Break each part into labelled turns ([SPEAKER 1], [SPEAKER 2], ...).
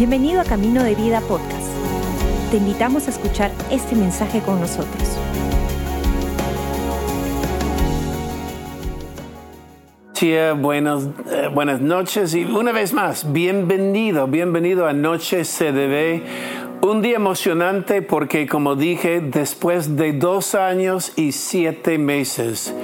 [SPEAKER 1] Bienvenido a Camino de Vida Podcast. Te invitamos a escuchar este mensaje con nosotros.
[SPEAKER 2] Sí, eh, buenos, eh, buenas noches y una vez más, bienvenido, bienvenido a Noche CDB. Un día emocionante porque, como dije, después de dos años y siete meses,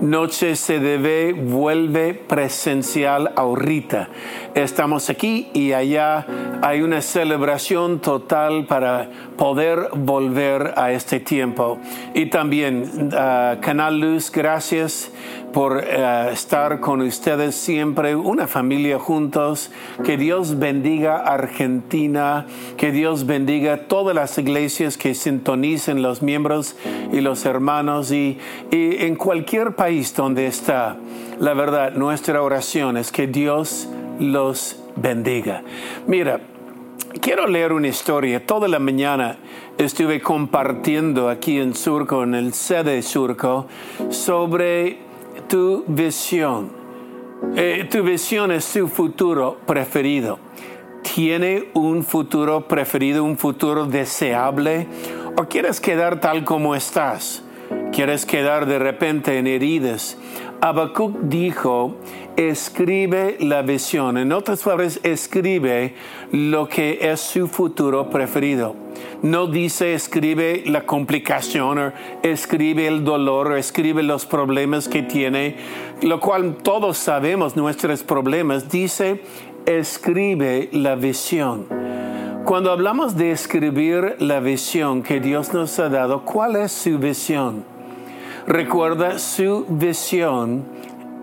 [SPEAKER 2] Noche CDB vuelve presencial ahorita. Estamos aquí y allá hay una celebración total para poder volver a este tiempo. Y también, uh, Canal Luz, gracias por uh, estar con ustedes siempre, una familia juntos. Que Dios bendiga Argentina, que Dios bendiga todas las iglesias que sintonicen los miembros y los hermanos y, y en cualquier país donde está. La verdad, nuestra oración es que Dios los bendiga. Mira, quiero leer una historia. Toda la mañana estuve compartiendo aquí en Surco, en el sede Surco, sobre tu visión. Eh, tu visión es tu futuro preferido. ¿Tiene un futuro preferido, un futuro deseable? ¿O quieres quedar tal como estás? ¿Quieres quedar de repente en heridas? Habacuc dijo, escribe la visión. En otras palabras, escribe lo que es su futuro preferido. No dice escribe la complicación o escribe el dolor o escribe los problemas que tiene, lo cual todos sabemos nuestros problemas. Dice escribe la visión. Cuando hablamos de escribir la visión que Dios nos ha dado, ¿cuál es su visión? Recuerda, su visión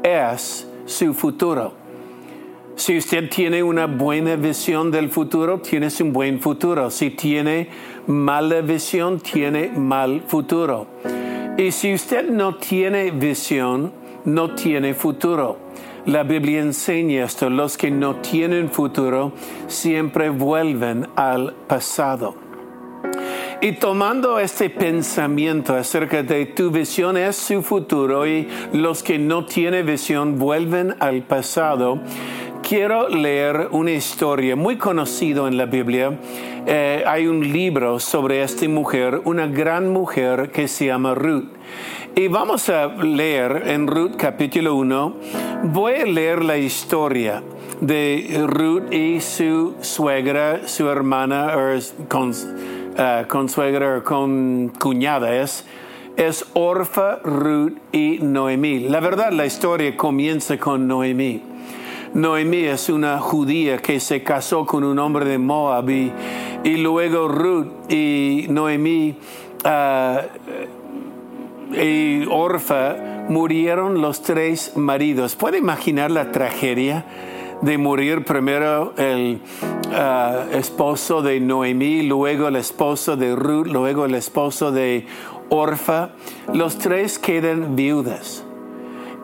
[SPEAKER 2] es su futuro. Si usted tiene una buena visión del futuro, tienes un buen futuro. Si tiene mala visión, tiene mal futuro. Y si usted no tiene visión, no tiene futuro. La Biblia enseña esto, los que no tienen futuro siempre vuelven al pasado. Y tomando este pensamiento acerca de tu visión es su futuro y los que no tienen visión vuelven al pasado, quiero leer una historia muy conocida en la Biblia. Eh, hay un libro sobre esta mujer, una gran mujer que se llama Ruth. Y vamos a leer en Ruth capítulo 1, voy a leer la historia de Ruth y su suegra, su hermana, con uh, con suegra o con cuñada es, es Orfa, Ruth y Noemí. La verdad, la historia comienza con Noemí. Noemí es una judía que se casó con un hombre de Moab y, luego Ruth y Noemí uh, y Orfa murieron los tres maridos. ¿Puede imaginar la tragedia? De morir primero el uh, esposo de Noemí, luego el esposo de Ruth, luego el esposo de Orfa. Los tres quedan viudas.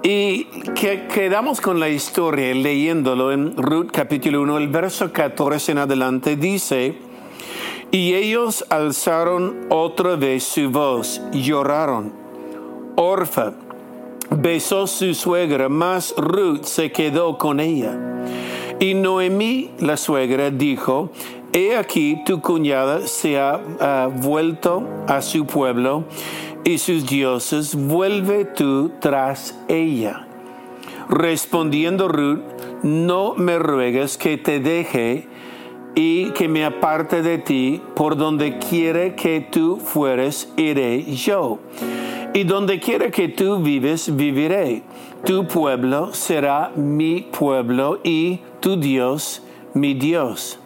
[SPEAKER 2] Y que quedamos con la historia leyéndolo en Ruth capítulo 1, el verso 14 en adelante dice, y ellos alzaron otra vez su voz, lloraron. Orfa besó su suegra, mas Ruth se quedó con ella. Y Noemí, la suegra, dijo, He aquí tu cuñada se ha vuelto a su pueblo y sus dioses, vuelve tú tras ella. Respondiendo Ruth, no me ruegues que te deje y que me aparte de ti, por donde quiere que tú fueres, iré yo y donde quiera que tú vives, viviré. Tu pueblo será mi pueblo y tu Dios mi Dios.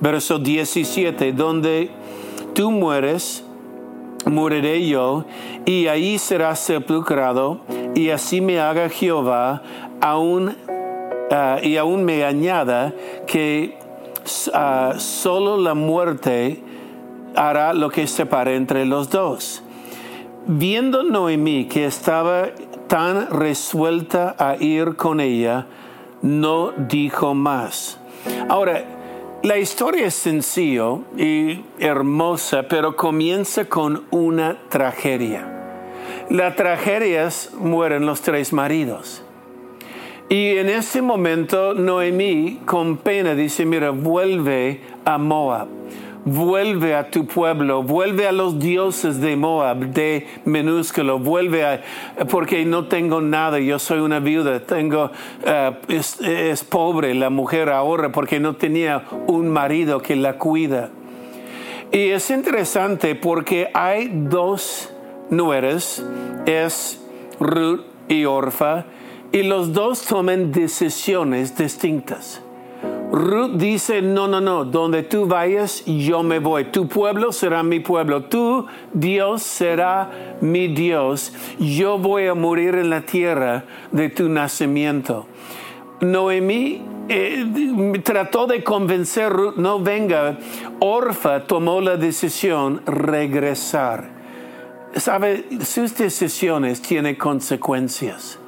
[SPEAKER 2] Verso 17, donde tú mueres, moriré yo, y ahí serás sepulcrado, y así me haga Jehová, aún, ah, y aún me añada que uh, solo la muerte hará lo que separe entre los dos. Viendo Noemí que estaba tan resuelta a ir con ella, no dijo más. Ahora, la historia es sencillo y hermosa, pero comienza con una tragedia. La tragedia es mueren los tres maridos. Y en ese momento Noemí con pena dice, mira, vuelve a Moab vuelve a tu pueblo, vuelve a los dioses de Moab, de minúsculo, vuelve a, porque no tengo nada, yo soy una viuda, tengo, eh, es, pobre la mujer ahora porque no tenía un marido que la cuida. Y es interesante porque hay dos nueres, es Ruth y Orfa, y los dos toman decisiones distintas. Ruth dice, no, no, no, donde tú vayas, yo me voy. Tu pueblo será mi pueblo. Tu Dios será mi Dios. Yo voy a morir en la tierra de tu nacimiento. Noemí eh, trató de convencer Ruth, no venga. Orfa tomó la decisión regresar. Sabe, sus decisiones tienen consecuencias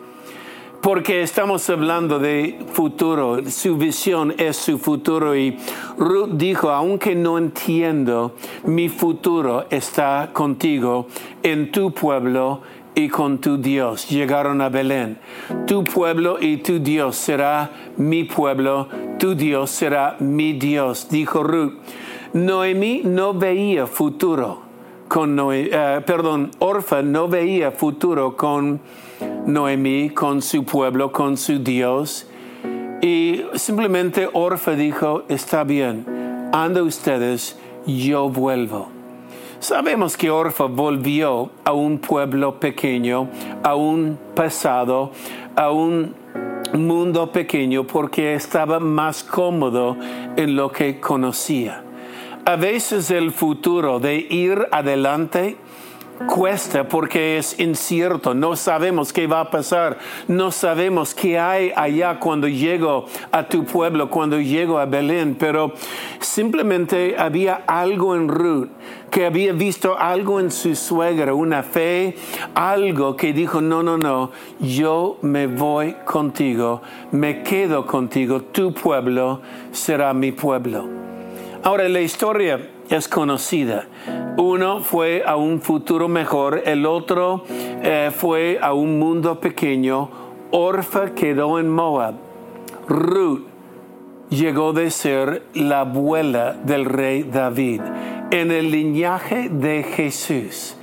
[SPEAKER 2] porque estamos hablando de futuro, su visión es su futuro y Ruth dijo, aunque no entiendo, mi futuro está contigo en tu pueblo y con tu Dios. Llegaron a Belén. Tu pueblo y tu Dios será mi pueblo, tu Dios será mi Dios, dijo Ruth. Noemí no veía futuro con Noé, eh, perdón, Orfa no veía futuro con Noemí, con su pueblo, con su Dios. Y simplemente Orfa dijo, está bien, anda ustedes, yo vuelvo. Sabemos que Orfa volvió a un pueblo pequeño, a un pasado, a un mundo pequeño porque estaba más cómodo en lo que conocía. A veces el futuro de ir adelante cuesta porque es incierto, no sabemos qué va a pasar, no sabemos qué hay allá cuando llego a tu pueblo, cuando llego a Belén, pero simplemente había algo en Ruth que había visto algo en su suegra, una fe, algo que dijo, no, no, no, yo me voy contigo, me quedo contigo, tu pueblo será mi pueblo. Ahora la historia es conocida. Uno fue a un futuro mejor, el otro eh, fue a un mundo pequeño. Orfa quedó en Moab. Ruth llegó de ser la abuela del rey David en el linaje de Jesús.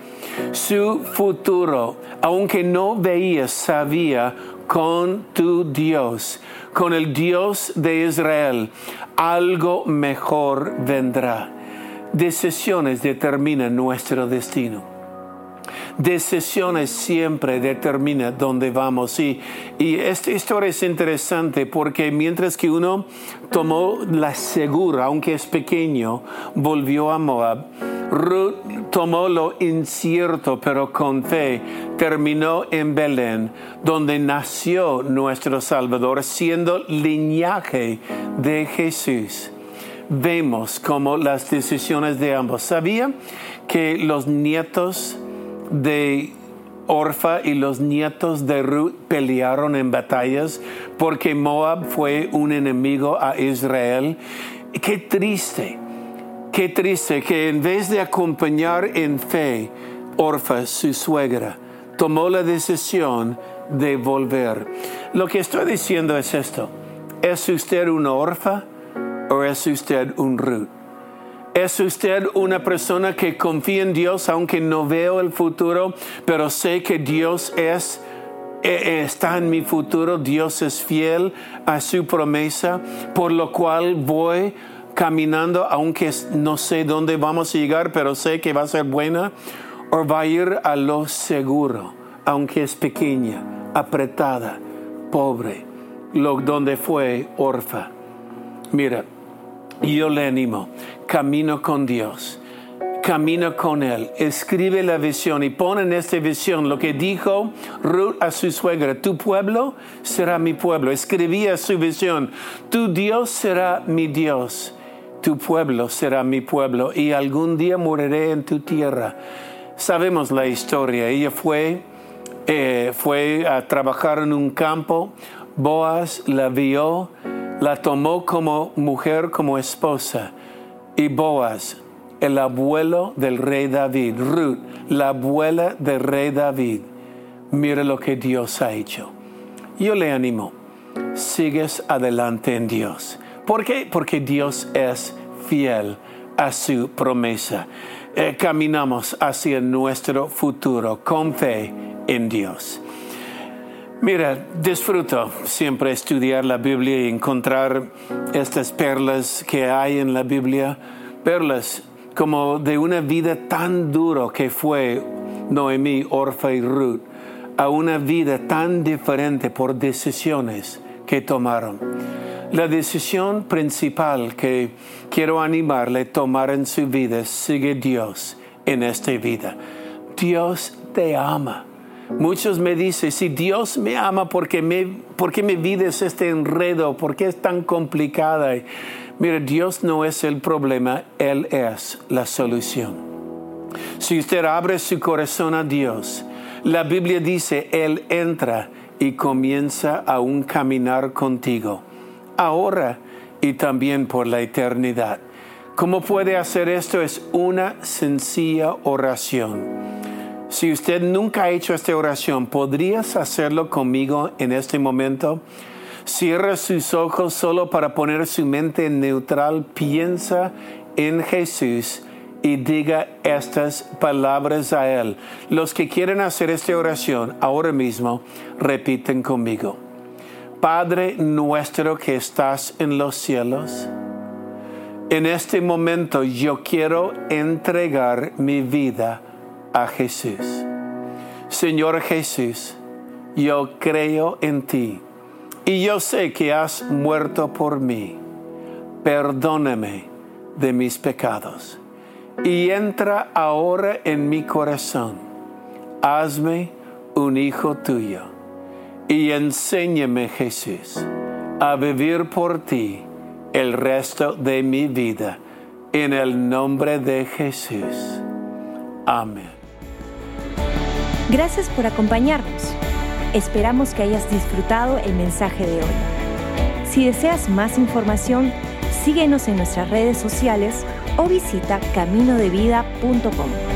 [SPEAKER 2] Su futuro, aunque no veía, sabía con tu Dios, con el Dios de Israel, algo mejor vendrá Decisiones determinan nuestro destino. Decisiones siempre determinan dónde vamos. Y, y esta historia es interesante porque mientras que uno tomó la segura, aunque es pequeño, volvió a Moab, Ruth tomó lo incierto, pero con fe, terminó en Belén, donde nació nuestro Salvador, siendo linaje de Jesús vemos como las decisiones de ambos. ¿Sabía que los nietos de Orfa y los nietos de Ruth pelearon en batallas porque Moab fue un enemigo a Israel? Qué triste, qué triste que en vez de acompañar en fe, Orfa, su suegra, tomó la decisión de volver. Lo que estoy diciendo es esto. ¿Es usted una orfa? O es usted un Ruth? ¿Es usted una persona que confía en Dios aunque no veo el futuro, pero sé que Dios es eh, está en mi futuro, Dios es fiel a su promesa, por lo cual voy caminando aunque no sé dónde vamos a llegar, pero sé que va a ser buena, o va a ir a lo seguro, aunque es pequeña, apretada, pobre, lo donde fue orfa. Mira, yo le animo, camino con Dios, camina con Él, escribe la visión y pon en esta visión lo que dijo Ruth a su suegra, tu pueblo será mi pueblo, escribía su visión, tu Dios será mi Dios, tu pueblo será mi pueblo y algún día moriré en tu tierra. Sabemos la historia, ella fue, eh, fue a trabajar en un campo, Boaz la vio, la tomó como mujer, como esposa. Y Boaz, el abuelo del rey David, Ruth, la abuela del rey David, mire lo que Dios ha hecho. Yo le animo, sigues adelante en Dios. ¿Por qué? Porque Dios es fiel a su promesa. Eh, caminamos hacia nuestro futuro con fe en Dios. Mira, disfruto siempre estudiar la Biblia y encontrar estas perlas que hay en la Biblia, perlas como de una vida tan dura que fue Noemí, Orfa y Ruth, a una vida tan diferente por decisiones que tomaron. La decisión principal que quiero animarle a tomar en su vida sigue Dios en esta vida. Dios te ama. Muchos me dicen, si Dios me ama, ¿por qué, me, ¿por es este enredo? ¿Por qué es tan complicada? Mira, Dios no es el problema, Él es la solución. Si usted abre su corazón a Dios, la Biblia dice, Él entra y comienza a un caminar contigo, ahora y también por la eternidad. ¿Cómo puede hacer esto? Es una sencilla oración. Si usted nunca ha hecho esta oración, ¿podrías hacerlo conmigo en este momento? Cierra sus ojos solo para poner su mente neutral. Piensa en Jesús y diga estas palabras a Él. Los que quieren hacer esta oración ahora mismo, repiten conmigo. Padre nuestro que estás en los cielos, en este momento yo quiero entregar mi vida a Jesús. Señor Jesús, yo creo en ti y yo sé que has muerto por mí. Perdóname de mis pecados y entra ahora en mi corazón. Hazme un hijo tuyo y enséñame Jesús a vivir por ti el resto de mi vida en el nombre de Jesús. Amén.
[SPEAKER 1] Gracias por acompañarnos. Esperamos que hayas disfrutado el mensaje de hoy. Si deseas más información, síguenos en nuestras redes sociales o visita caminodevida.com.